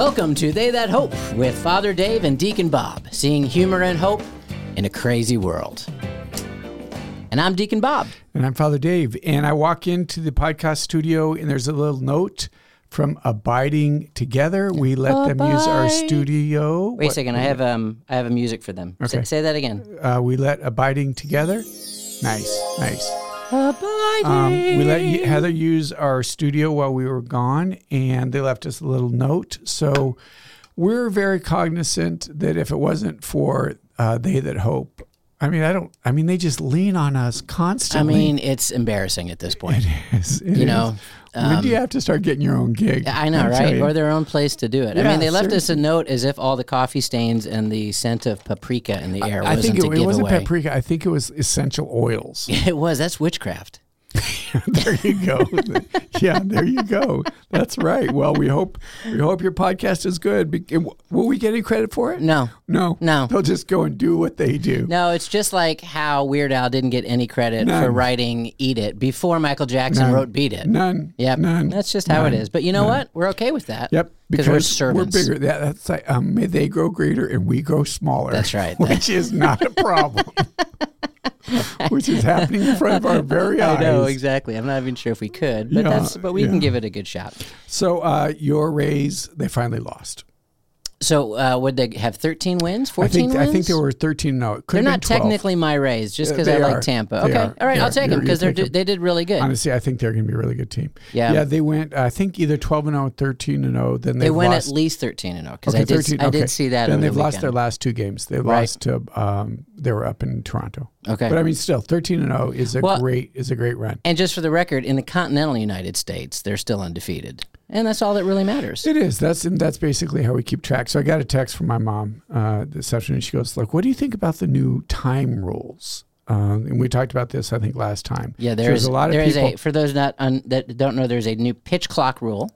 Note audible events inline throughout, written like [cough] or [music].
Welcome to They That Hope with Father Dave and Deacon Bob, seeing humor and hope in a crazy world. And I'm Deacon Bob. And I'm Father Dave. And I walk into the podcast studio, and there's a little note from Abiding Together. We let them use our studio. Wait a second, I have um I have a music for them. Say, Okay. say that again. Uh, we let Abiding Together. Nice, nice. Um, we let Heather use our studio while we were gone, and they left us a little note. So we're very cognizant that if it wasn't for uh, They That Hope, I mean, I don't, I mean, they just lean on us constantly. I mean, it's embarrassing at this point. [laughs] Yes, it you is. know, when do you um, have to start getting your own gig? I know, I'll right? Or their own place to do it. I mean, they left us a note as if all the coffee stains and the scent of paprika in the air I wasn't think it, it wasn't paprika. I think it was essential oils. [laughs] It was. That's witchcraft. [laughs] there you go. [laughs] yeah, there you go. That's right. Well, we hope we hope your podcast is good. Be- and w- Will we get any credit for it? No, No. No. They'll just go and do what they do. no, it's just like how Weird Al didn't get any credit for writing "Eat It" before Michael Jackson None. wrote "Beat It." None. Yep, None. that's just how it None. is. But you know what? We're okay with that. Yep. because we're servants. We're bigger. That, that's like um, may they grow greater and we grow smaller. That's right. [laughs] Which is not a problem. [laughs] which is happening in front of our very eyes. I know exactly. I'm not even sure if we could, but Yeah, that's but we can give it a good shot. So uh, your Rays, they finally lost. So uh, would they have 13 wins? 14 I think wins? I think they were 13. No, it could They're not 12. technically my Rays, just Uh, because they I like. Tampa. They Okay, are. all right, I'll take them because they they did really good. Honestly, I think they're going to be a really good team. Yeah. Yeah, they went. I think either 12 and 0, 13 and 0. Then they went lost, at least 13 and 0 because okay, I did 13, I okay. did see that. Then they've the lost their last two games. They Right. lost to. Um, they were up in Toronto. Okay. But I mean, still, 13 and 0 is a Well- great is a great run. And just for the record, in the continental United States, they're still undefeated, and that's all that really matters. It is. That's and that's basically how we keep track. So I got a text from my mom uh, this afternoon. She goes, "Look, what do you think about the new time rules?" Um, and we talked about this, I think, last time. Yeah, So there's a lot of there is people. a for those not un, that don't know, there's a new pitch clock rule.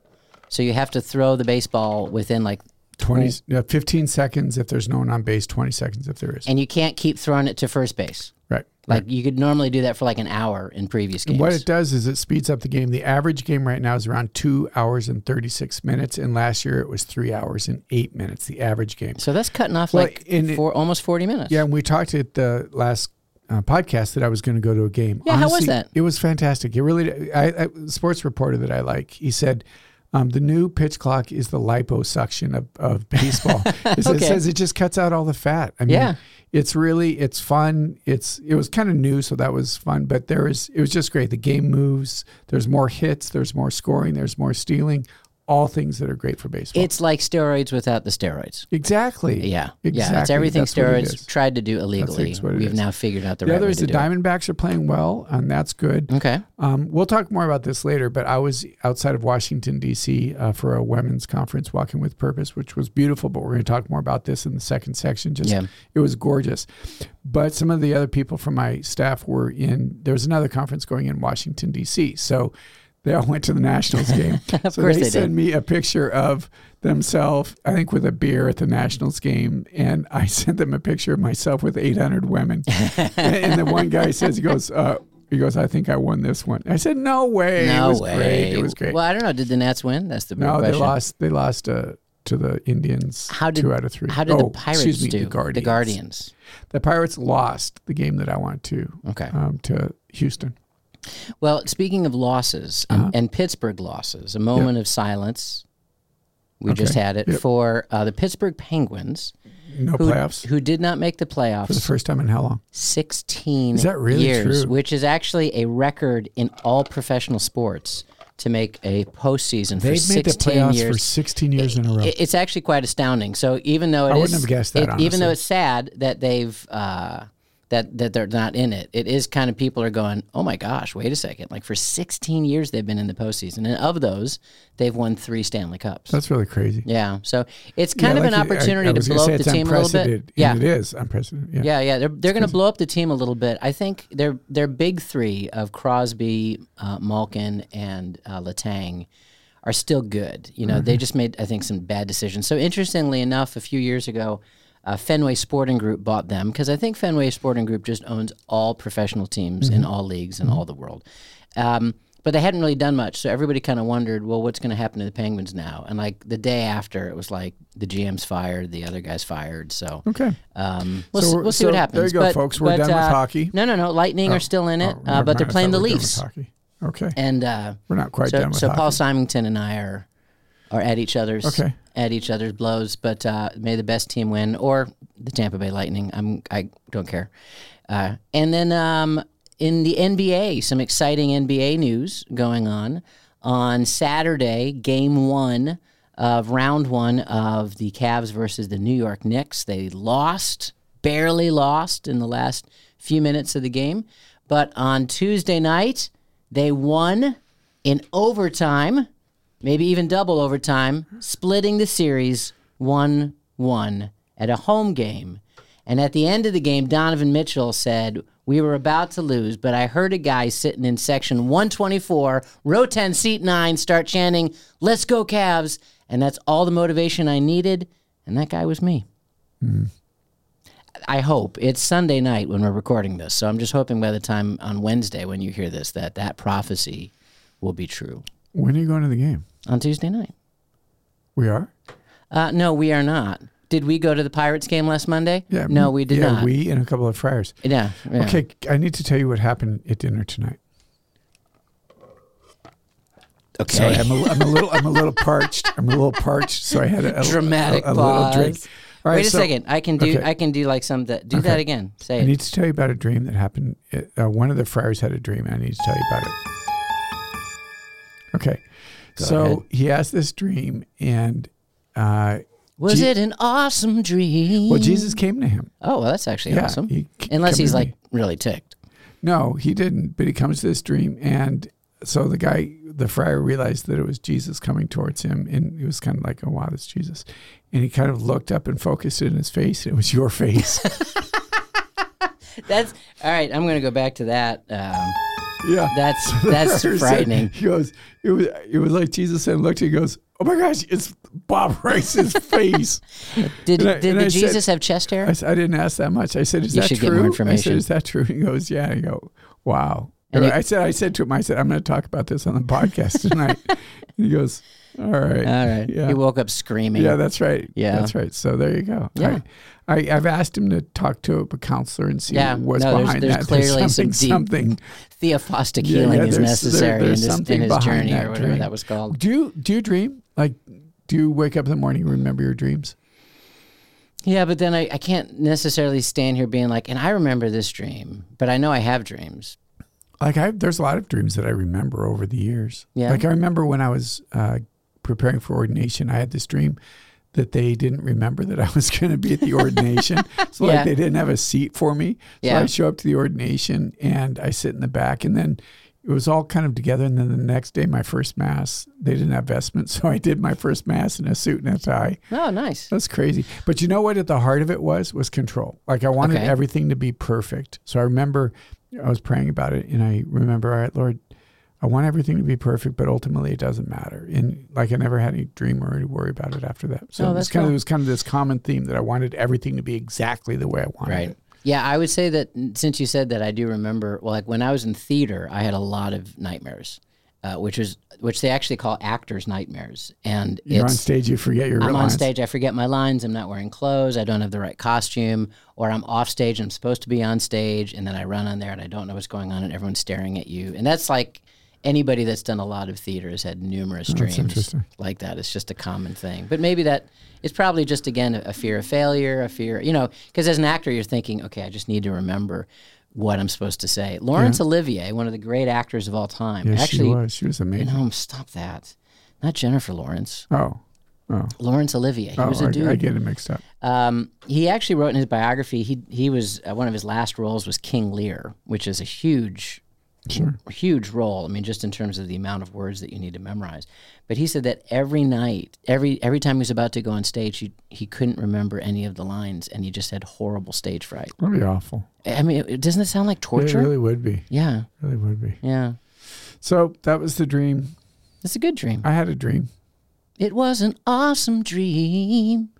So you have to throw the baseball within like 20, yeah, 15 seconds if there's no one on base, 20 seconds if there is. and you can't keep throwing it to first base. right. Like you could normally do that for like an hour in previous games. What it does is it speeds up the game. The average game right now is around two hours and 36 minutes. And last year it was three hours and eight minutes, the average game. so that's cutting off Well, like and it- for almost 40 minutes. Yeah, and we talked at the last uh, podcast that I was going to go to a game. Yeah, how was that? It was fantastic. It really, I, I sports reporter that I like, he said, um, the new pitch clock is the liposuction of, of [laughs] baseball. It says- Okay. It says it just cuts out all the fat. I mean, Yeah. it's really, it's fun. It's, it was kind of new, so that was fun, but there is, it was just great. The game moves, there's more hits, there's more scoring, there's more stealing, all things that are great for baseball. It's like steroids without the steroids. exactly. Yeah. Yeah. It's everything That's what it steroids tried to do illegally. That's what it We've now figured out the, The right other way is to the do it. Diamondbacks are playing well, and that's good. Okay. Um, we'll talk more about this later, but I was outside of Washington, D.C. Uh, for a women's conference, Walking with Purpose, which was beautiful. But we're going to talk more about this in the second section. Just Yeah. it was gorgeous. But some of the other people from my staff were in. There was another conference going in Washington, D.C. So they all went to the Nationals game. [laughs] so course they, they sent did. me a picture of themselves, I think, with a beer at the Nationals game, and [laughs] I sent them a picture of myself with 800 women. and, and the one guy says, he [laughs] goes. Uh, he goes, I think I won this one. I said, No way. No it was way. great. It was great. Well, I don't know. Did the Nats win? That's the big no, they lost. They lost uh, to the Indians. How did two out of three? How did the Oh, Pirates excuse me, do? The Guardians. The Guardians. The Pirates lost the game that I went to. Okay. Um, to Houston. Well, speaking of losses and, Uh-huh. and Pittsburgh losses, a moment of silence. We just had it Yep. for uh, the Pittsburgh Penguins, No who, playoffs who did not make the playoffs for the first time in how long? 16 Is that really years, true? which is actually a record in all professional sports to make a postseason for They've 16 made the playoffs years. for 16 years in a row. It- It's actually quite astounding. So even though it I is- wouldn't have guessed that, it- even though it's sad that they've uh, that that they're not in it, it is kind of people are going, oh my gosh, wait a second! Like for 16 years they've been in the postseason, and of those, they've won three Stanley Cups. That's really crazy. yeah, so it's kind Yeah, of an like I- opportunity I was to blow up the team a little bit. Yeah, it is unprecedented. Yeah. yeah, yeah. They're they're going to blow up the team a little bit. I think their their big three of Crosby, uh, Malkin, and uh, Letang are still good. You know, Mm-hmm. they just made I think some bad decisions. So interestingly enough, a few years ago, uh, Fenway Sporting Group bought them because I think Fenway Sporting Group just owns all professional teams Mm-hmm. in all leagues in all the world. Um, but they hadn't really done much. So everybody kind of wondered, well, what's going to happen to the Penguins now? And like the day after, it was like the GM's fired, the other guy's fired. So Okay. um, we'll, So s- we're- we'll see so what happens. there you go, but, folks. We're but, done with uh, hockey. No, no, no. Lightning are still in it, Oh, uh, but they're playing the thought we were done with Leafs. Okay. And uh, We're not quite so, done with so hockey. Paul Symington and I are are at each other's Okay. at each other's blows. But uh, may the best team win, or the Tampa Bay Lightning. I'm I don't care. Uh, and then um, in the NBA, some exciting NBA news going on on Saturday. Game one of round one of the Cavs versus the New York Knicks. They lost, barely lost in the last few minutes of the game. But on Tuesday night, they won in overtime, maybe even double overtime, splitting the series 1 1 at a home game. And at the end of the game, Donovan Mitchell said, We were about to lose, but I heard a guy sitting in section 124, row 10, seat 9, start chanting, Let's go, Cavs. And that's all the motivation I needed. And that guy was me. I hope it's Sunday night when we're recording this. So I'm just hoping by the time on Wednesday when you hear this that that prophecy will be true when are you going to the game? On Tuesday night. We are. Uh, no, we are not. Did we go to the Pirates game last Monday? Yeah. No, we did yeah, not. We and a couple of friars. yeah, yeah. Okay, I need to tell you what happened at dinner tonight. Okay. Sorry, I'm a, I'm a little I'm a little parched. I'm a little parched, so I had a, a Dramatic a, a little drink. All right, Wait a so second. I can do. okay. I can do like some. That, do that again. Say I it. need to tell you about a dream that happened. Uh, one of the friars had a dream. I need to tell you about it. Okay, Go so ahead. he has this dream, and uh, Was Je- it an awesome dream? well, Jesus came to him. Oh, well, that's actually Yeah, awesome. he c- Unless he's to me. like really ticked. No, he didn't. But he comes to this dream, and so the guy, the friar, realized that it was Jesus coming towards him, and he was kind of like, "Oh wow, that's Jesus." And he kind of looked up and focused it in his face, and it was your face. [laughs] That's all right. I'm going to go back to that. Um, yeah, that's [laughs] that's friar said- frightening. He goes, it was, it was like Jesus said, looked, he goes, "Oh my gosh, it's Bob Rice's [laughs] face." Did And I- did the I said- Jesus have chest hair? I, said, I didn't ask that much. I said, "Is You that should true?" get more I said, "Is that true?" He goes, "Yeah." I go, "Wow." And you- I said, "I said to him, I said, I'm going to talk about this on the podcast tonight." [laughs] he goes, "All right, All right. yeah, He woke up screaming. yeah, that's right, Yeah. that's right." So there you go. Yeah. I, I, I've asked him to talk to a counselor and see Yeah, what's no, there's- behind there's that. clearly something, some deep something. Theophostic Yeah, healing yeah, is there's- there- necessary there's in, something in his behind journey or whatever dream. that was called. Do you do you dream like? Do you wake up in the morning and remember your dreams? Yeah, but then I, I can't necessarily stand here being like, and I remember this dream, but I know I have dreams. Like I, there's a lot of dreams that I remember over the years. Yeah. Like I remember when I was uh, preparing for ordination, I had this dream that they didn't remember that I was [laughs] going to be at the ordination. so Yeah. like they didn't have a seat for me. So Yeah. I show up to the ordination and I sit in the back, and then it was all kind of together. And then the next day, my first mass, they didn't have vestments, [laughs] so I did my first mass in a suit and a tie. Oh, nice. That's crazy. But you know what? At the heart of it was was control. Like I wanted Okay. everything to be perfect. So I remember I was praying about it, and I remember, all right, Lord, I want everything to be perfect, but ultimately it doesn't matter. And like I never had any dream or any worry about it after that. So Oh, it was that's kind of it was kind of this common theme that I wanted everything to be exactly the way I wanted Right. it. Yeah, I would say that since you said that, I do remember. Well, like when I was in theater, I had a lot of nightmares, uh, which is which they actually call actors' nightmares, and You're on stage, you forget your I'm on stage, I forget my lines, I'm not wearing clothes, I don't have the right costume, or I'm off stage, I'm supposed to be on stage, and then I run on there and I don't know what's going on, and everyone's staring at you, and that's like anybody that's done a lot of theater has had numerous dreams like that. It's just a common thing, but maybe that it's probably just again a, fear of failure, a fear, you know, because as an actor, you're thinking, okay, I just need to remember what I'm supposed to say. Laurence Olivier, one of the great actors of all time, actually, she was. She was amazing. no, stop that, not Jennifer Lawrence. Oh, oh, Laurence Olivier. He oh! was a I, dude. I get it mixed up. Um, he actually wrote in his biography. He he was uh, one of his last roles was King Lear, which is a huge, Sure. huge role. I mean, just in terms of the amount of words that you need to memorize. But he said that every night, every every time he was about to go on stage, he he couldn't remember any of the lines, and he just had horrible stage fright. That'd be awful. I mean, it, doesn't it sound like torture. It really would be. Yeah, Really would be. yeah. So that was the dream. It's a good dream. I had a dream. It was an awesome dream.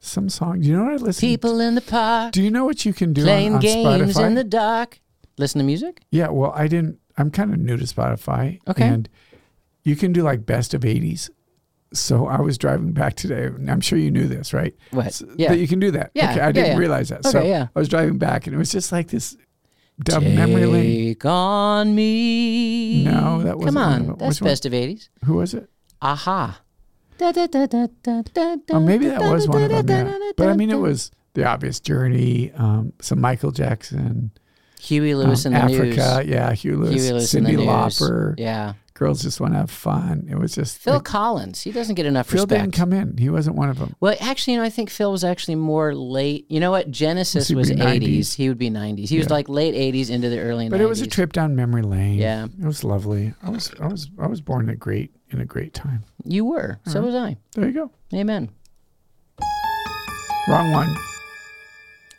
Some song. Do you know what I listened? People in the park Do you know what you can do playing on, on games Spotify? in the dark. Listen to music. yeah. Well, I didn't. I'm kind of new to Spotify. Okay. And you can do like best of 80s. So I was driving back today. and I'm sure you knew this, right? What? So- Yeah. That you can do that. Yeah, Okay, I yeah, didn't yeah. realize that. so yeah. I was driving back and it was just like this dumb memory lane. Take on me. No, that wasn't Come on, of them. that's Which one? best of '80s. Who was it? a-ha. Oh, maybe that was one of them. Yeah. But I mean, it was the obvious journey, um, some Michael Jackson, Huey Lewis um, in the Africa. news. Yeah, Huey Lewis, Huey Lewis in Cyndi. Lauper. Yeah. Girls just want to have fun. It was just Phil like, Collins. He doesn't get enough Phil respect. didn't come in. He wasn't one of them. Well, actually, you know, I think Phil was actually more late. You know what? Genesis was 80s. He would be 90s. He was like late 80s into the early 90s. But it was a trip down memory lane. Yeah. it was lovely. I was, I was, I was born in a great, in a great time. You were. So Uh-huh. was I. There you go. Amen. Wrong one.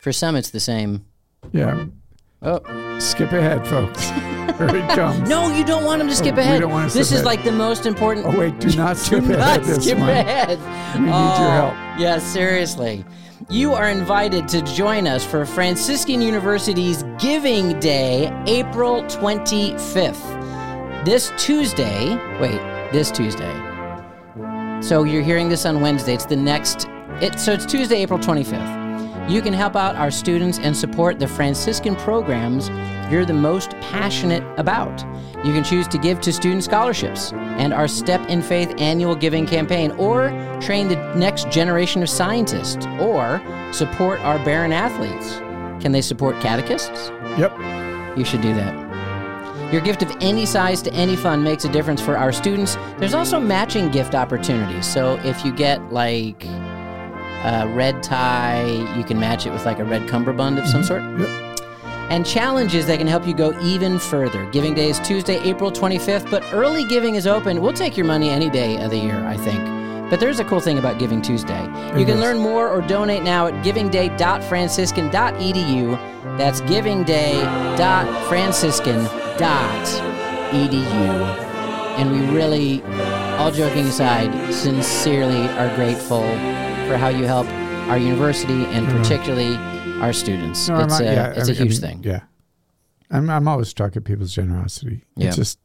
For some, it's the same. Yeah. Oh. Skip ahead, folks. [laughs] Here it comes. No, you don't want him to skip oh, we ahead. don't wanna this skip is ahead. like the most important. Oh wait, do [laughs] not Do skip not ahead this skip one. ahead. We need your oh, help. Yeah, seriously. You are invited to join us for Franciscan University's Giving Day, April 25th. This Tuesday, wait, this Tuesday. So you're hearing this on Wednesday. It's the next it so it's Tuesday, April 25th. You can help out our students and support the Franciscan programs you're the most passionate about. You can choose to give to student scholarships and our Step in Faith annual giving campaign, or train the next generation of scientists, or support our Baron athletes. Can they support catechists? Yep. You should do that. Your gift of any size to any fund makes a difference for our students. There's also matching gift opportunities. So if you get like a red tie, you can match it with like a red cummerbund of some mm-hmm. sort. Yep. And challenges that can help you go even further. Giving Day is Tuesday, April 25th, but early giving is open. We'll take your money any day of the year, I think. But there's a cool thing about Giving Tuesday. You It can is. learn more or donate now at givingday.franciscan.edu. That's givingday.franciscan.edu. And we really, all joking aside, sincerely are grateful for how you help our university and particularly our students. No, it's not- a, yeah, it's I a mean- huge I mean, thing. Yeah. I'm, I'm always struck at people's generosity. Yeah. It's just,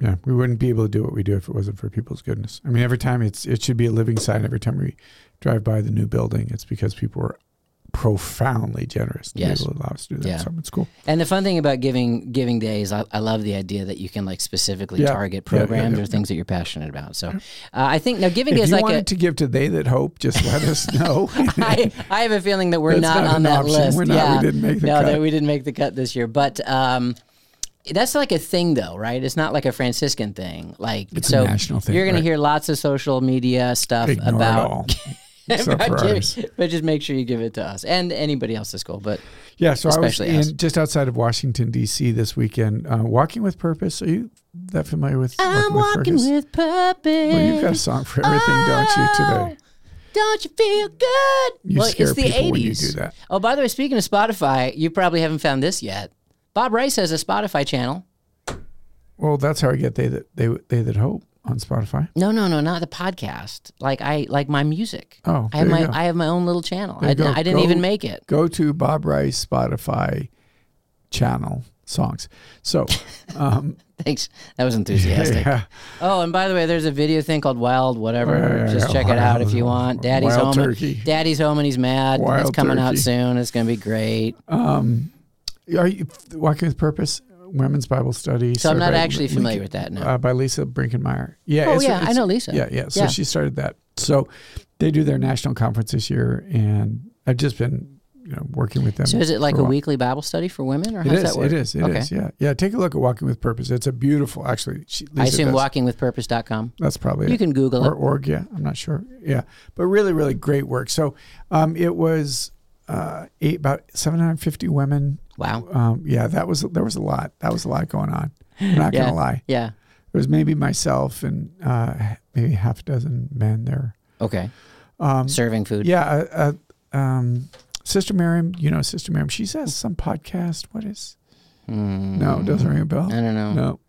yeah, we wouldn't be able to do what we do if it wasn't for people's goodness. I mean, every time it's, it should be a living sign. Every time we drive by the new building, it's because people were profoundly generous to Yes. be able to allow us to do that. Yeah. So it's cool. And the fun thing about giving giving days, I, I love the idea that you can like specifically Yeah. target Yeah, yeah, programs yeah, or things that you're passionate about. So uh, I think now giving If is like wanted a. to give to They That Hope, just let us [laughs] know. I, I have a feeling that we're not, not on that option. list. We're not- yeah, we didn't make the no, cut. that we didn't make the cut this year. But um, that's like a thing, though, right? It's not like a Franciscan thing. Like It's a so, national thing, You're going right. to hear lots of social media stuff Ignore about. [laughs] it about for but just make sure you give it to us and anybody else at school. But Yeah, so I was us. in just outside of Washington D.C. this weekend, uh, walking with purpose. Are you that familiar with? I'm walking Purpose? with purpose. Well, you've got a song for everything, don't you? Today, Don't you feel good? you well, scare it's the people 80s. when you do that. Oh, by the way, speaking of Spotify, you probably haven't found this yet. Bob Rice has a Spotify channel. Well, that's how I get they that they they that hope on Spotify. No, no, no, not the podcast. Like I like my music. Oh, I have my go. I have my own little channel. I. I didn't Go- even make it. Go to Bob Rice Spotify channel songs. So, [laughs] um, Thanks. That was enthusiastic. yeah, Oh, and by the way, there's a video thing called Wild Whatever. Yeah, Just check it out if you want. Daddy's Wild home. Turkey. Daddy's home and he's mad. Wild it's Wild coming out soon. It's gonna be great. um, are you walking with purpose? Women's Bible study. So I'm not actually familiar Lincoln- with that. No. uh, by Lisa Brenninkmeyer. Yeah. oh yeah, I know Lisa. Yeah, yeah. So Yeah. she started that. So they do their national conference this year, and I've just been, you know, working with them. So is it like for a weekly Bible study for women, or It how does is. that work? It is. It is. okay. Yeah. Yeah. Take a look at Walking with Purpose. It's a beautiful. Actually, she, Lisa I assume does. walkingwithpurpose.com. That's probably You it. can Google or it. Or org. Yeah, I'm not sure. Yeah, but really, really great work. So, um, it was uh, eight, about 750 women. Wow. Um, yeah, that was there was a lot. That was a lot going on. I'm not Yeah. gonna lie. Yeah. It was maybe myself and uh, maybe half a dozen men there. Okay. Um, Serving food. yeah, uh, uh, um, Sister Miriam, you know Sister Miriam. She says some podcast. What is? Mm, No, doesn't ring a bell. I don't know. No.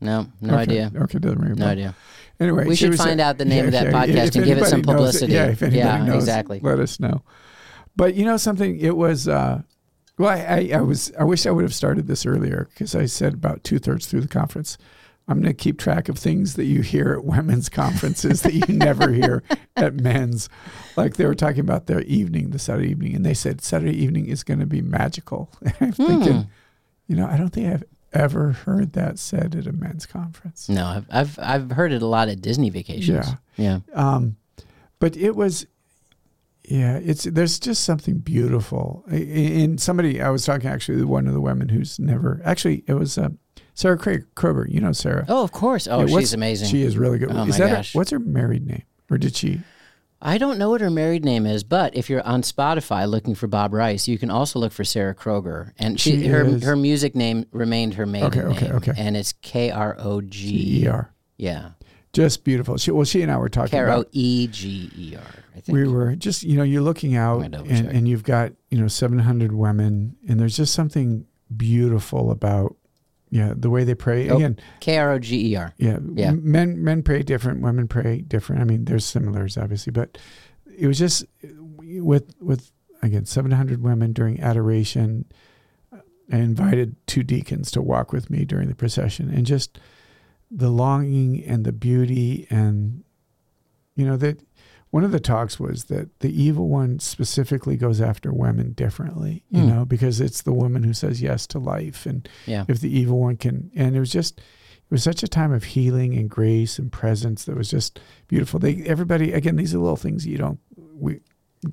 No, No. Okay. idea. Okay, doesn't ring a bell. No idea. Anyway, We should find a- out the [laughs] name of that yeah, podcast if and give it some publicity. yeah, if anybody Yeah, knows, exactly. let us know. But you know something, it was uh, Well, I, I, I was. I wish I would have started this earlier because I said about two thirds through the conference. I'm going to keep track of things that you hear at [laughs] women's conferences that you never hear at men's. Like they were talking about their evening, the Saturday evening, and they said Saturday evening is going to be magical. [laughs] I'm thinking, you know, I don't think I've ever heard that said at a men's conference. No, I've I've, I've heard it a lot at Disney vacations. Yeah. Yeah. Um, but it was, yeah, it's there's just something beautiful. In somebody, I was talking actually to one of the women who's never actually it was uh, Sarah Craig Kroger. You know Sarah. Oh, of course. Oh, Yeah, she's amazing. She is really good. Oh, is my that her- gosh. what's her married name, or did she? I don't know what her married name is, but if you're on Spotify looking for Bob Rice, you can also look for Sarah Kroger, and she, She her is- her music name remained her maiden Okay, okay, name, okay. and it's K R O G. E-R. Yeah, Just beautiful. She well, she and I were talking K R O about. E G E R. I think. We were just, you know, you're looking out and, and you've got, you know, 700 women, and there's just something beautiful about, yeah, the way they pray. Oh. Again, K R O G E R. Yeah, Yeah. Men men pray different, women pray different. I mean, there's similars obviously, but it was just with with again 700 women during adoration. I invited two deacons to walk with me during the procession, and just the longing and the beauty, and you know that one of the talks was that the evil one specifically goes after women differently, you Hmm. know, because it's the woman who says yes to life, and Yeah. if the evil one can and it was just it was such a time of healing and grace and presence that was just beautiful they everybody again these are little things you don't we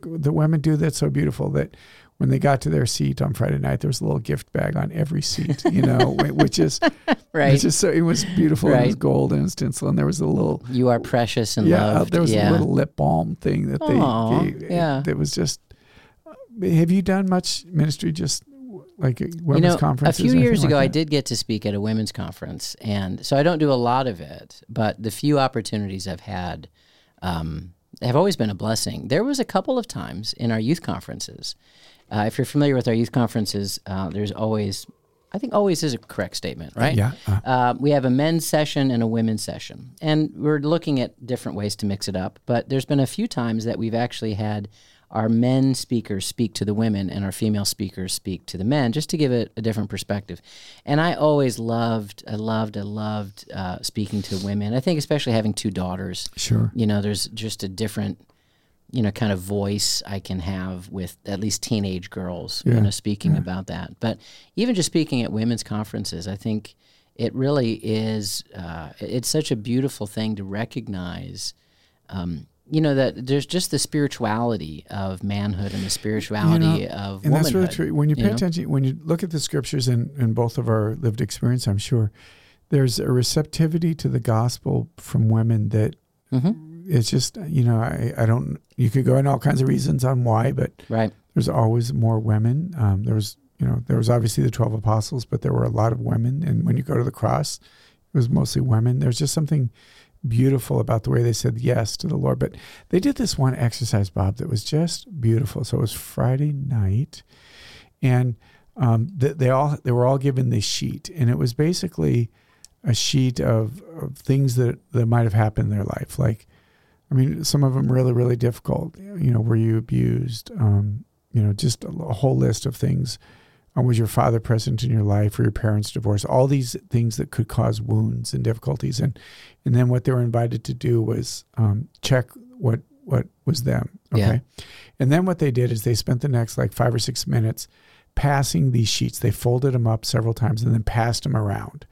the women do that so beautiful that when they got to their seat on Friday night there was a little gift bag on every seat you know [laughs] which is Right. which is so it was beautiful and it was gold and it was tinsel and there was a little you are precious and yeah loved. there was yeah. a little lip balm thing that they Aw, gave yeah. that was just have you done much ministry just like women's you know, a few years like ago, I did get to speak at a women's conference, and so I don't do a lot of it, but the few opportunities I've had um, have always been a blessing. There was a couple of times in our youth conferences. Uh, if you're familiar with our youth conferences, uh, there's always, I think, always is a correct statement, right? yeah uh, Uh, we have a men's session and a women's session, and we're looking at different ways to mix it up. But there's been a few times that we've actually had our men speakers speak to the women and our female speakers speak to the men, just to give it a different perspective. And I always loved, I loved, I loved uh, speaking to women. I think especially having two daughters, sure you know, there's just a different, you know, kind of voice I can have with at least teenage girls, Yeah, you know, speaking about that. But even just speaking at women's conferences, I think it really is, uh, it's such a beautiful thing to recognize. Um, you know that there's just the spirituality of manhood and the spirituality of and that's really true. When you pay you know? attention, when you look at the scriptures and in both of our lived experience, I'm sure there's a receptivity to the gospel from women that Mhm. it's just you know I, I don't you could go in all kinds of reasons on why, but Right. there's always more women. Um, there was you know there was obviously the twelve apostles, but there were a lot of women, and when you go to the cross, it was mostly women. There's just something beautiful about the way they said yes to the Lord. But they did this one exercise, Bob, that was just beautiful. So it was Friday night, and um, th- they all they were all given this sheet, and it was basically a sheet of, of things that that might have happened in their life. Like, I mean, some of them really really difficult. You know, were you abused? Um, you know, just a, a whole list of things. Uh, was your father present in your life, or your parents divorced? All these things that could cause wounds and difficulties, and and then what they were invited to do was um, check what what was them. Okay, Yeah. and then what they did is they spent the next like five or six minutes passing these sheets. They folded them up several times and then passed them around.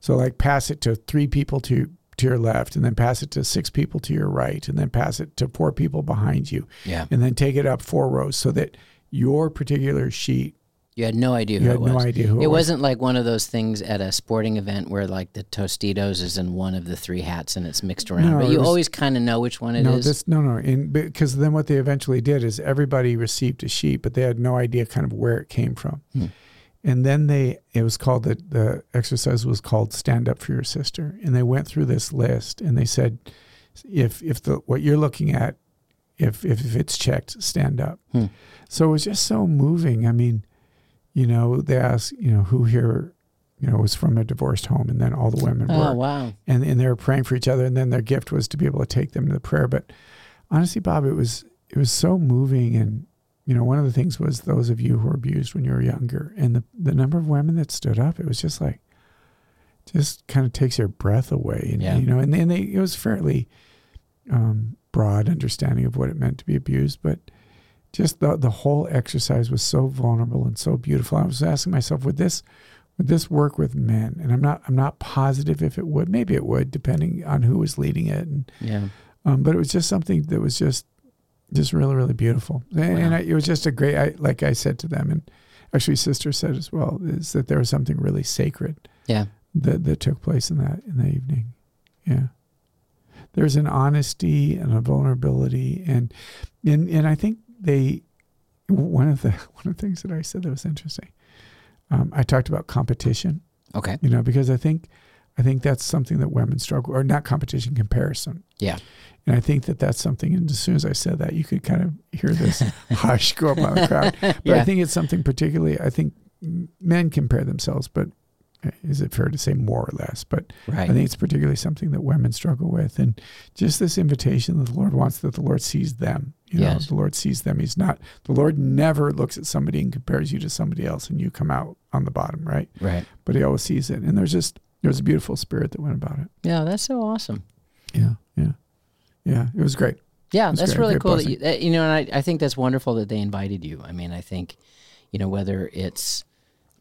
So like pass it to three people to to your left, and then pass it to six people to your right, and then pass it to four people behind you, Yeah. and then take it up four rows so that your particular sheet You had no idea who you it was. no idea who it, It was. wasn't like one of those things at a sporting event where like the Tostitos is in one of the three hats and it's mixed around. No, but you was- always kind of know which one it is. no, this no no, and because then what they eventually did is everybody received a sheet, but they had no idea kind of where it came from. Hmm. And then they it was called the the exercise was called stand up for your sister, and they went through this list and they said if if the what you're looking at if if, if it's checked, stand up. Hmm. So it was just so moving. I mean, you know, they asked you know who here you know was from a divorced home, and then all the women oh were wow. and and they were praying for each other and then their gift was to be able to take them to the prayer but honestly bob it was it was so moving and you know, one of the things was those of you who were abused when you were younger, and the the number of women that stood up, it was just like, just kind of takes your breath away, and Yeah. you know, and then they it was fairly um, broad understanding of what it meant to be abused, but just the the whole exercise was so vulnerable and so beautiful. I was asking myself, would this would this work with men? And I'm not I'm not positive if it would. Maybe it would, depending on who was leading it. And Yeah. um, but it was just something that was just just really really beautiful. And, and I, it was just a great. I, like I said to them, and actually sister said as well, is that there was something really sacred Yeah. that that took place in that in the evening. Yeah. There's an honesty and a vulnerability and and and I think they one of the [laughs] one of the things that I said that was interesting. Um, I talked about competition, Okay. you know, because I think I think that's something that women struggle or not competition comparison. Yeah. And I think that that's something. And as soon as I said that, you could kind of hear this [laughs] hush go up on the crowd. But I think it's something particularly. I think men compare themselves, but is it fair to say more or less? But Right. I think it's particularly something that women struggle with, and just this invitation that the Lord wants that the Lord sees them. You know, Yes. the Lord sees them. He's not. The Lord never looks at somebody and compares you to somebody else, and you come out on the bottom, right? right. But He always sees it, and there's just there's a beautiful spirit that went about it. Yeah, that's so awesome. Yeah, yeah, yeah. It was great. Yeah, That's that's great. really Great cool. That you, that, you know, and I, I think that's wonderful that they invited you. I mean, I think, you know, whether it's,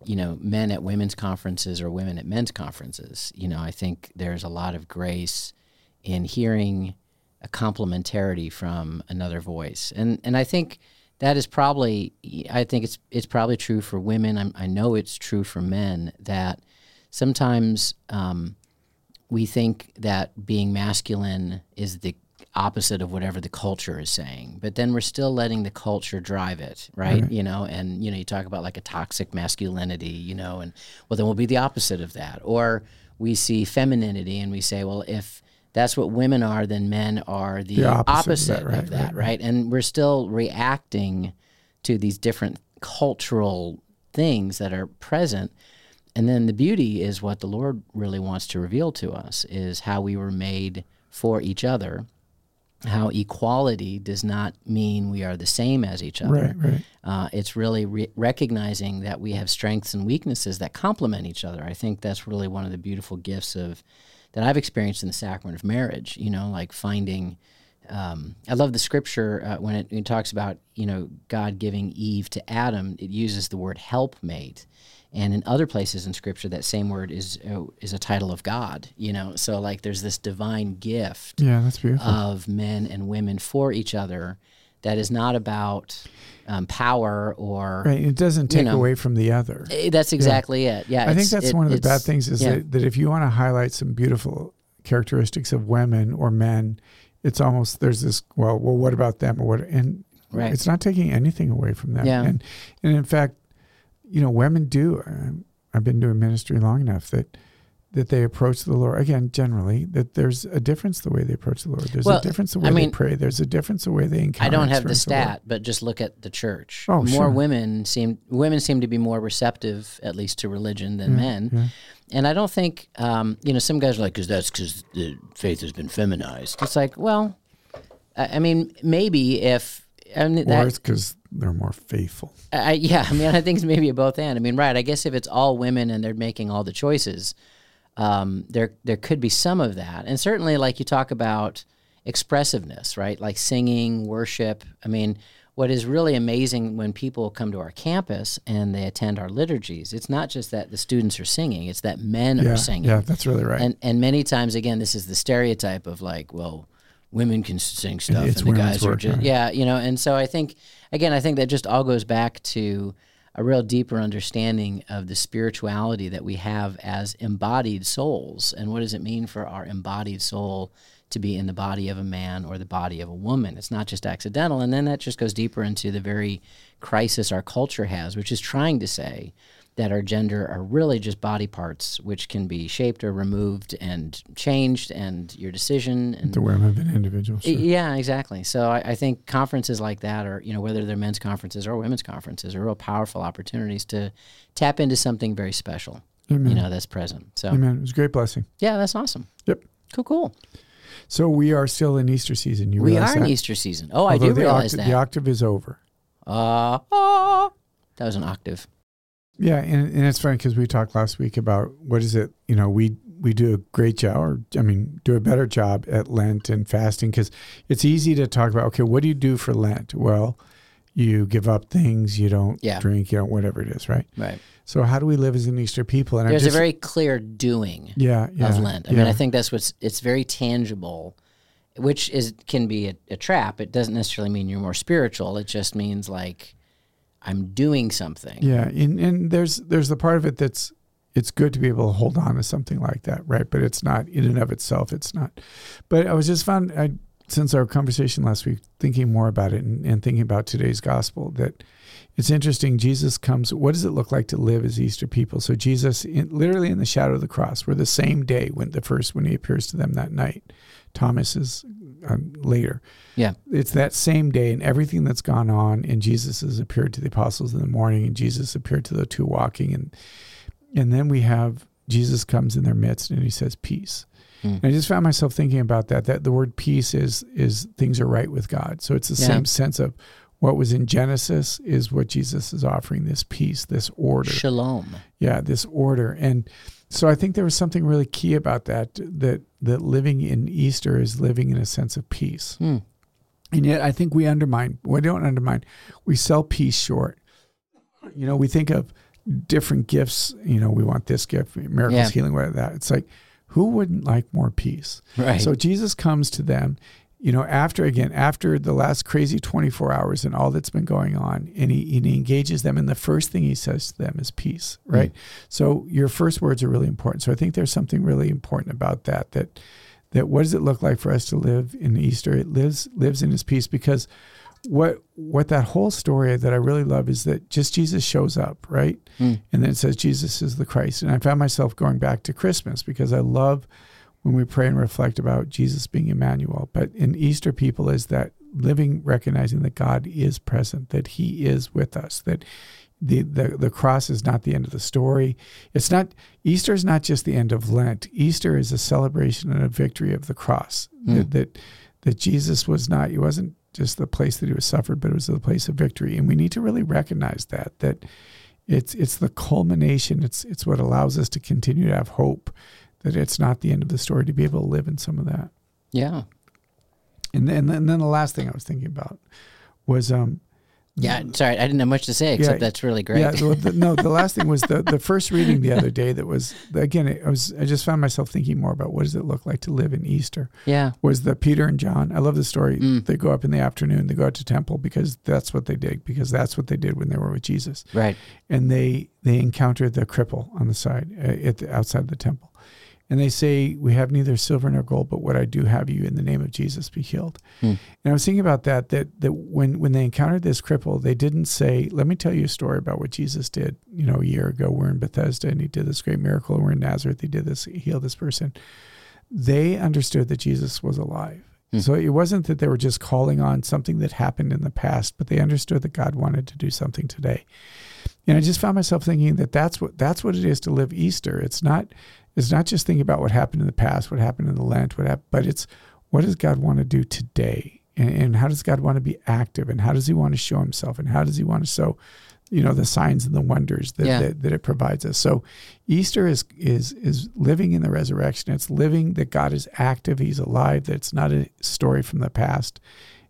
you know, men at women's conferences or women at men's conferences, you know, I think there's a lot of grace in hearing a complementarity from another voice, and and I think that is probably, I think it's it's probably true for women. I'm, I know it's true for men that sometimes. Um, we think that being masculine is the opposite of whatever the culture is saying but then we're still letting the culture drive it right, Right. you know and you know you talk about like a toxic masculinity you know and well then we'll be the opposite of that or we see femininity and we say well if that's what women are then men are the, The opposite opposite, of that, of that, right, right, right. and we're still reacting to these different cultural things that are present and then the beauty is what the Lord really wants to reveal to us is how we were made for each other. How equality does not mean we are the same as each other. Right, right. Uh, it's really re- recognizing that we have strengths and weaknesses that complement each other. I think that's really one of the beautiful gifts of that I've experienced in the sacrament of marriage. You know, like finding. Um, I love the scripture uh, when it, it talks about you know God giving Eve to Adam. It uses the word helpmate, and in other places in scripture, that same word is uh, is a title of God. You know, so like there's this divine gift Yeah, that's beautiful. of men and women for each other that is not about um, power or right. It doesn't take know. away from the other. Eh, that's exactly it. Yeah, I think that's it- one of the bad things is yeah. that, that if you want to highlight some beautiful characteristics of women or men, it's almost there's this well, well, what about them or what? And Right. it's not taking anything away from them. Yeah. And and in fact, you know, women do. um, I've been doing ministry long enough that that they approach the Lord again. Generally, that there's a difference the way they approach the Lord. There's Well, a difference the I way mean- they pray. There's a difference the way they encounter. I don't have the stat, but just look at the church. Oh, more sure. women seem women seem to be more receptive, at least to religion, than men. yeah. And I don't think um, you know. Some guys are like, "Because that's because the faith has been feminized." It's like, well, I, I mean, maybe if I mean, Or it's because they're more faithful. I, yeah, I mean, I think it's maybe a both and. I mean, right? I guess if it's all women and they're making all the choices, um, there there could be some of that, and certainly, like you talk about expressiveness, right? Like singing, worship. I mean, what is really amazing when people come to our campus and they attend our liturgies, it's not just that the students are singing; it's that men Yeah, are singing. yeah, that's really right. And and many times again, this is the stereotype of like, well, women can sing stuff It's and the guys are just right. yeah, you know. And so I think again, I think that just all goes back to a real deeper understanding of the spirituality that we have as embodied souls, and what does it mean for our embodied soul to be in the body of a man or the body of a woman? It's not just accidental, and then that just goes deeper into the very crisis our culture has, which is trying to say that our gender are really just body parts which can be shaped or removed and changed and your decision and the women have been individuals. Y- yeah exactly so I, I think conferences like that or you know whether they're men's conferences or women's conferences are real powerful opportunities to tap into something very special Amen. you know that's present so Amen. It was a great blessing. yeah that's awesome Yep. cool cool So we are still in Easter season. You we are in? Easter season oh i Although do the realize octa- that The octave is over. Uh, ah. That was an octave. Yeah, and, and it's funny because we talked last week about what is it? You know, we we do a great job, or I mean, do a better job at Lent and fasting because it's easy to talk about. Okay, what do you do for Lent? Well, you give up things, you don't Yeah. drink, you don't whatever it is, right? Right. So how do we live as an Easter people? And There's just, a very clear doing yeah, yeah, of Lent. I yeah. mean, I think that's what's it's very tangible, which is can be a, a trap. It doesn't necessarily mean you're more spiritual. It just means like I'm doing something. Yeah, and, and there's there's the part of it that's it's good to be able to hold on to something like that, right? But it's not in and of itself. It's not. But I was just found I since our conversation last week, thinking more about it and, and thinking about today's gospel that it's interesting. Jesus comes. What does it look like to live as Easter people? So Jesus, in, literally in the shadow of the cross, where the same day when the first when he appears to them that night, Thomas is um, later Yeah. it's that same day and everything that's gone on and jesus has appeared to the apostles in the morning and jesus appeared to the two walking and and then we have jesus comes in their midst and he says peace and i just found myself thinking about that that the word peace is is things are right with god so it's the Yeah. same sense of what was in genesis is what jesus is offering this peace this order Shalom. yeah this order and so i think there was something really key about that that that living in easter is living in a sense of peace Hmm. and yet I think we undermine, we don't undermine, we sell peace short. You know, we think of different gifts, you know, we want this gift, miracles, Yeah. healing, whatever that. It's like, who wouldn't like more peace? Right. So Jesus comes to them, you know, after again, after the last crazy 24 hours and all that's been going on, and he, and he engages them. And the first thing he says to them is peace, right? So your first words are really important. So I think there's something really important about that, that, that what does it look like for us to live in Easter? It lives, lives in his peace because what, what that whole story that I really love is that just Jesus shows up, right? Hmm. And then it says Jesus is the Christ. And I found myself going back to Christmas because I love when we pray and reflect about Jesus being Emmanuel. But in Easter, people is that living, recognizing that God is present, that He is with us, that the, the, the cross is not the end of the story. It's not, Easter is not just the end of Lent. Easter is a celebration and a victory of the cross. Mm. That, that, that Jesus was not, He wasn't just the place that He was suffered, but it was the place of victory. And we need to really recognize that, that it's, it's the culmination. It's, it's what allows us to continue to have hope that it's not the end of the story to be able to live in some of that. yeah. And then, and then the last thing I was thinking about was, um, Yeah. Sorry, I didn't have much to say except Yeah. that's really great. yeah, the, no, the [laughs] last thing was the, the first reading the other day that was, again, I was, I just found myself thinking more about what does it look like to live in Easter yeah. was the Peter and John. I love the story. Mm. They go up in the afternoon, they go out to temple because that's what they did, because that's what they did when they were with Jesus. Right. and they they encounter the cripple on the side uh, at the outside the temple and they say we have neither silver nor gold but what i do have you in the name of jesus be healed Hmm. and i was thinking about that that that when when they encountered this cripple they didn't say let me tell you a story about what jesus did you know a year ago we're in bethesda and he did this great miracle we're in nazareth he did this he healed this person they understood that jesus was alive Hmm. so it wasn't that they were just calling on something that happened in the past but they understood that god wanted to do something today and I just found myself thinking that that's what that's what it is to live Easter. It's not it's not just thinking about what happened in the past, what happened in the Lent, what happened, but it's what does God want to do today, and, and how does God want to be active, and how does He want to show Himself, and how does He want to show, you know, the signs and the wonders that, Yeah. that, that it provides us. So Easter is is is living in the resurrection. It's living that God is active, He's alive. That it's not a story from the past,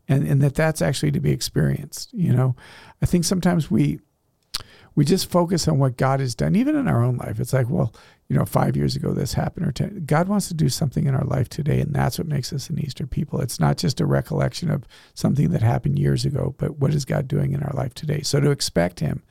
and and that that's actually to be experienced. You know, I think sometimes we we just focus on what God has done, even in our own life. It's like, well, you know, five years ago this happened, or 10. God wants to do something in our life today, and that's what makes us an Easter people. It's not just a recollection of something that happened years ago, but what is God doing in our life today? So to expect Him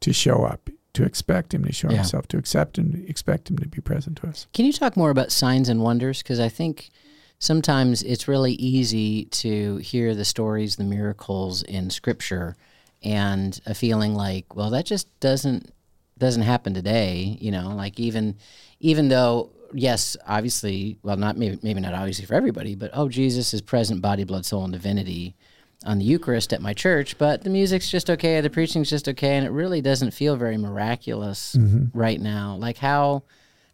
to show up, to expect Him to show Yeah. Himself, to accept Him, expect Him to be present to us. Can you talk more about signs and wonders? Because I think sometimes it's really easy to hear the stories, the miracles in Scripture, and a feeling like, well, that just doesn't doesn't happen today. You know, like even even though yes, obviously, well, not maybe maybe not obviously for everybody, but oh, Jesus is present, body, blood, soul, and divinity on the Eucharist at my church, but the music's just okay, the preaching's just okay, and it really doesn't feel very miraculous Mm-hmm. right now. Like how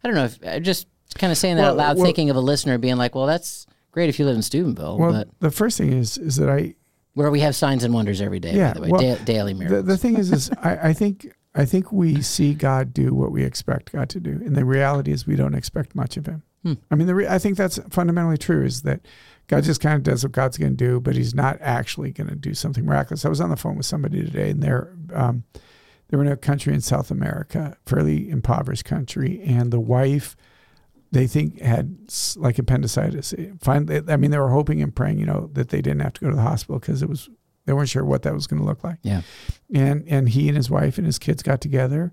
I don't know if I'm just kind of saying that Well, out loud, well- thinking of a listener being like, "Well, that's great if you live in Steubenville, Well, but the first thing is is that I where we have signs and wonders every day. Yeah, by the way, well, da- daily The, miracles. the thing is, is [laughs] I, I think I think we see God do what we expect God to do, and the reality is we don't expect much of Him. Hmm. I mean, the re- I think that's fundamentally true. Is that God just kind of does what God's going to do, but He's not actually going to do something miraculous. I was on the phone with somebody today, and they're um, they were in a country in South America, fairly impoverished country, and the wife they think had like appendicitis. Finally, I mean, they were hoping and praying, you know, that they didn't have to go to the hospital because it was they weren't sure what that was going to look like. Yeah. And and he and his wife and his kids got together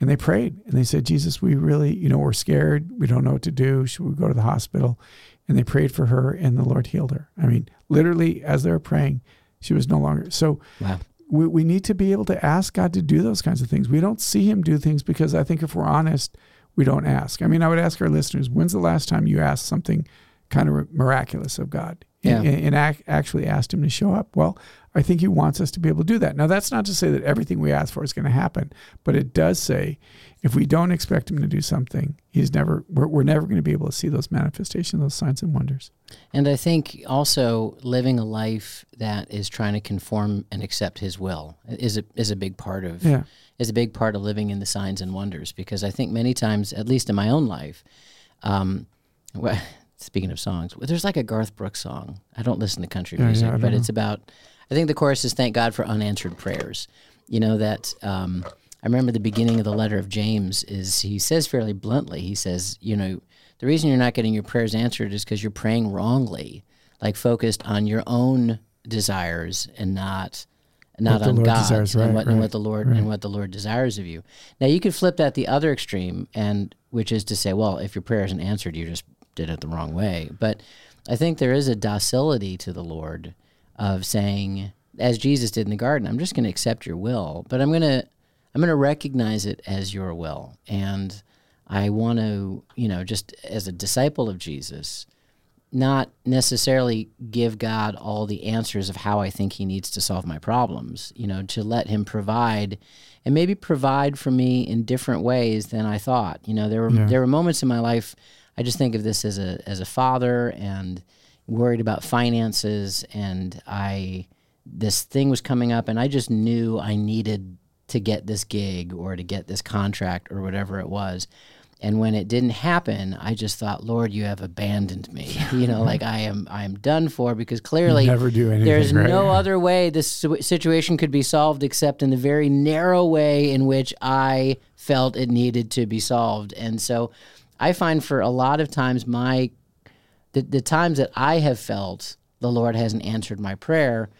and they prayed and they said, Jesus, we really, you know, we're scared. We don't know what to do. Should we go to the hospital? And they prayed for her and the Lord healed her. I mean, literally as they were praying, she was no longer. So wow. we, we need to be able to ask God to do those kinds of things. We don't see him do things because I think if we're honest, we don't ask. I mean, I would ask our listeners, when's the last time you asked something kind of miraculous of God Yeah. and, and ac- actually asked him to show up? Well, I think he wants us to be able to do that. Now, that's not to say that everything we ask for is going to happen, but it does say if we don't expect him to do something, he's never, we're, we're never going to be able to see those manifestations, those signs and wonders. And I think also living a life that is trying to conform and accept His will is a is a big part of Yeah. is a big part of living in the signs and wonders. Because I think many times, at least in my own life, um, well, speaking of songs, there's like a Garth Brooks song. I don't listen to country Yeah, yeah, music, I but it's about. I think the chorus is "Thank God for unanswered prayers." You know that. Um, I remember the beginning of the letter of James is he says fairly bluntly. He says, you know, the reason you're not getting your prayers answered is because you're praying wrongly, like focused on your own desires and not not on Lord God desires, and, right, what, and what the Lord right. and what the Lord desires of you. Now you could flip that the other extreme, and which is to say, well, if your prayer isn't answered, you're just did it the wrong way. But I think there is a docility to the Lord of saying, as Jesus did in the garden, I'm just going to accept your will, but I'm going to I'm going to recognize it as your will, and I want to, you know, just as a disciple of Jesus, not necessarily give God all the answers of how I think He needs to solve my problems, you know, to let Him provide and maybe provide for me in different ways than I thought. You know, there were Yeah. there were moments in my life I just think of this as a as a father and worried about finances and I this thing was coming up and I just knew I needed to get this gig or to get this contract or whatever it was. And when it didn't happen, I just thought, Lord, you have abandoned me. [laughs] You know, like I am, I am done for because clearly anything there's right. no other way this situation could be solved except in the very narrow way in which I felt it needed to be solved. And so, I find for a lot of times my the, the times that I have felt the Lord hasn't answered my prayer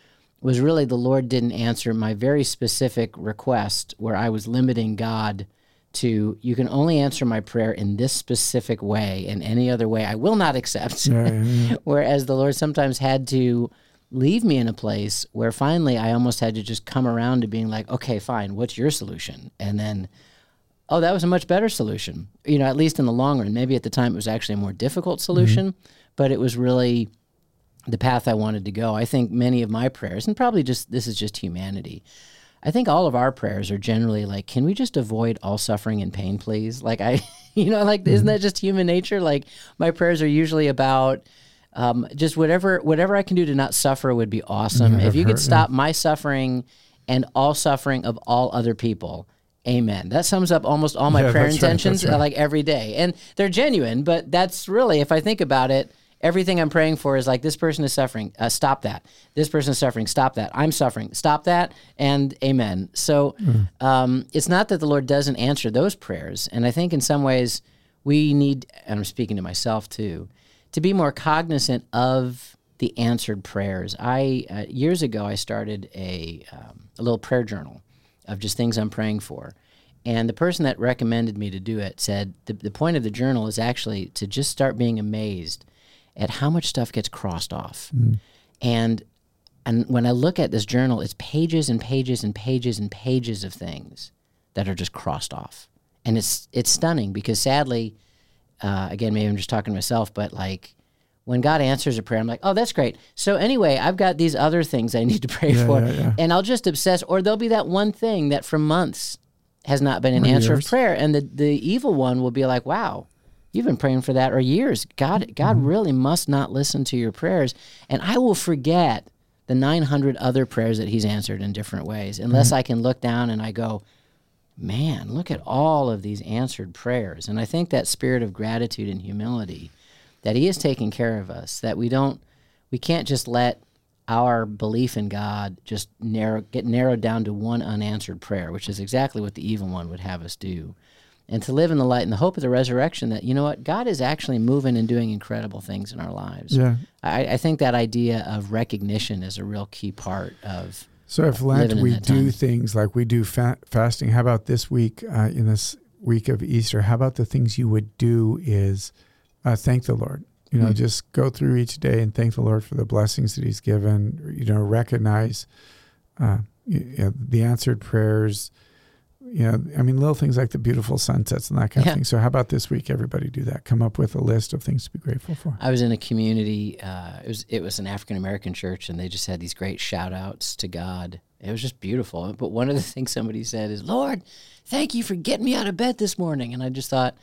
was really the Lord didn't answer my very specific request where I was limiting God to you can only answer my prayer in this specific way and any other way I will not accept. Yeah. [laughs] Whereas the Lord sometimes had to leave me in a place where finally I almost had to just come around to being like, okay, fine, what's your solution? And then, oh, that was a much better solution. You know, at least in the long run. Maybe at the time it was actually a more difficult solution, but it was really the path I wanted to go. I think many of my prayers, and probably just this is just humanity. I think all of our prayers are generally like, can we just avoid all suffering and pain, please? Like I, [laughs] you know, like isn't that just human nature? Like my prayers are usually about um, just whatever whatever I can do to not suffer would be awesome. Yeah, if you could stop my suffering and all suffering of all other people. Amen. That sums up almost all my Yeah, prayer that's right, intentions uh, right. like every day. And they're genuine, but that's really if I think about it, everything I'm praying for is like this person is suffering, uh, stop that. This person is suffering, stop that. I'm suffering, stop that, and amen. So Mm. um, it's not that the Lord doesn't answer those prayers, and I think in some ways we need, and I'm speaking to myself too, to be more cognizant of the answered prayers. I uh, years ago I started a um, a little prayer journal of just things I'm praying for. And the person that recommended me to do it said the, the point of the journal is actually to just start being amazed at how much stuff gets crossed off. And and when I look at this journal, it's pages and pages and pages and pages of things that are just crossed off. And it's it's stunning because sadly, uh, again, maybe I'm just talking to myself, but like when God answers a prayer, I'm like, oh, that's great. So anyway, I've got these other things I need to [laughs] pray Yeah, for, yeah, yeah. and I'll just obsess. Or there'll be that one thing that for months has not been an Or answer years. of prayer, and the the evil one will be like, wow. You've been praying for that or years. God, God Mm-hmm. really must not listen to your prayers, and I will forget the 900 other prayers that He's answered in different ways, unless I can look down and I go, man, look at all of these answered prayers. And I think that spirit of gratitude and humility that He is taking care of us, that we don't, we can't just let our belief in God just narrow, get narrowed down to one unanswered prayer, which is exactly what the evil one would have us do. And to live in the light and the hope of the resurrection that, you know what, God is actually moving and doing incredible things in our lives. Yeah. I, I think that idea of recognition is a real key part of So if Lent we do time. things like we do fa- fasting, how about this week uh, in this week of Easter? How about the things you would do is uh, thank the Lord. You know, Mm. just go through each day and thank the Lord for the blessings that He's given. You know, recognize uh, you know, the answered prayers. You know, I mean, little things like the beautiful sunsets and that kind Yeah. of thing. So, how about this week? Everybody do that. Come up with a list of things to be grateful for. I was in a community. Uh, it was it was an African American church, and they just had these great shout outs to God. It was just beautiful. But one of the [laughs] things somebody said is, "Lord, thank you for getting me out of bed this morning." And I just thought,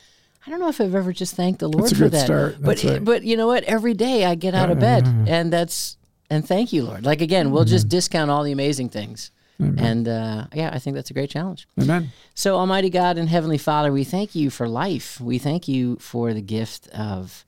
I don't know if I've ever just thanked the Lord for that. start. But right. but you know what? Every day I get out of bed, and that's and thank you, Lord. Like again, we'll just discount all the amazing things. And uh, yeah, I think that's a great challenge. Amen. So, Almighty God and Heavenly Father, we thank you for life. We thank you for the gift of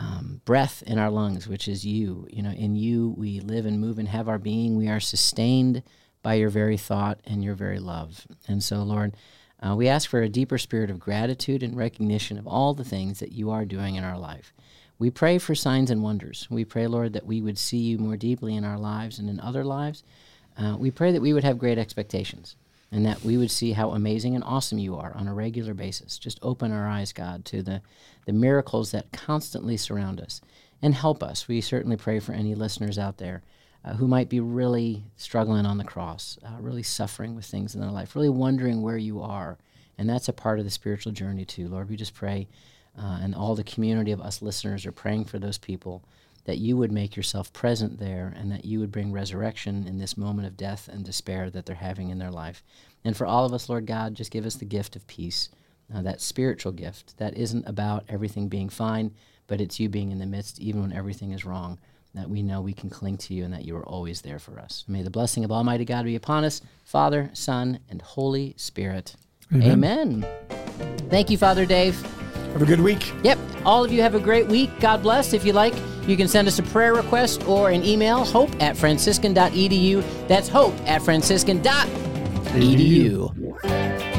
um, breath in our lungs, which is you. You know, in you we live and move and have our being. We are sustained by your very thought and your very love. And so, Lord, uh, we ask for a deeper spirit of gratitude and recognition of all the things that you are doing in our life. We pray for signs and wonders. We pray, Lord, that we would see you more deeply in our lives and in other lives. Uh, we pray that we would have great expectations and that we would see how amazing and awesome you are on a regular basis. Just open our eyes, God, to the, the miracles that constantly surround us and help us. We certainly pray for any listeners out there uh, who might be really struggling on the cross, uh, really suffering with things in their life, really wondering where you are. And that's a part of the spiritual journey, too. Lord, we just pray, uh, and all the community of us listeners are praying for those people that you would make yourself present there and that you would bring resurrection in this moment of death and despair that they're having in their life. And for all of us, Lord God, just give us the gift of peace, uh, that spiritual gift that isn't about everything being fine, but it's you being in the midst, even when everything is wrong, that we know we can cling to you and that you are always there for us. May the blessing of Almighty God be upon us, Father, Son, and Holy Spirit. Amen. Thank you, Father Dave. Have a good week. Yep. All of you have a great week. God bless. If you like, you can send us a prayer request or an email, hope at franciscan.edu. That's hope at franciscan.edu.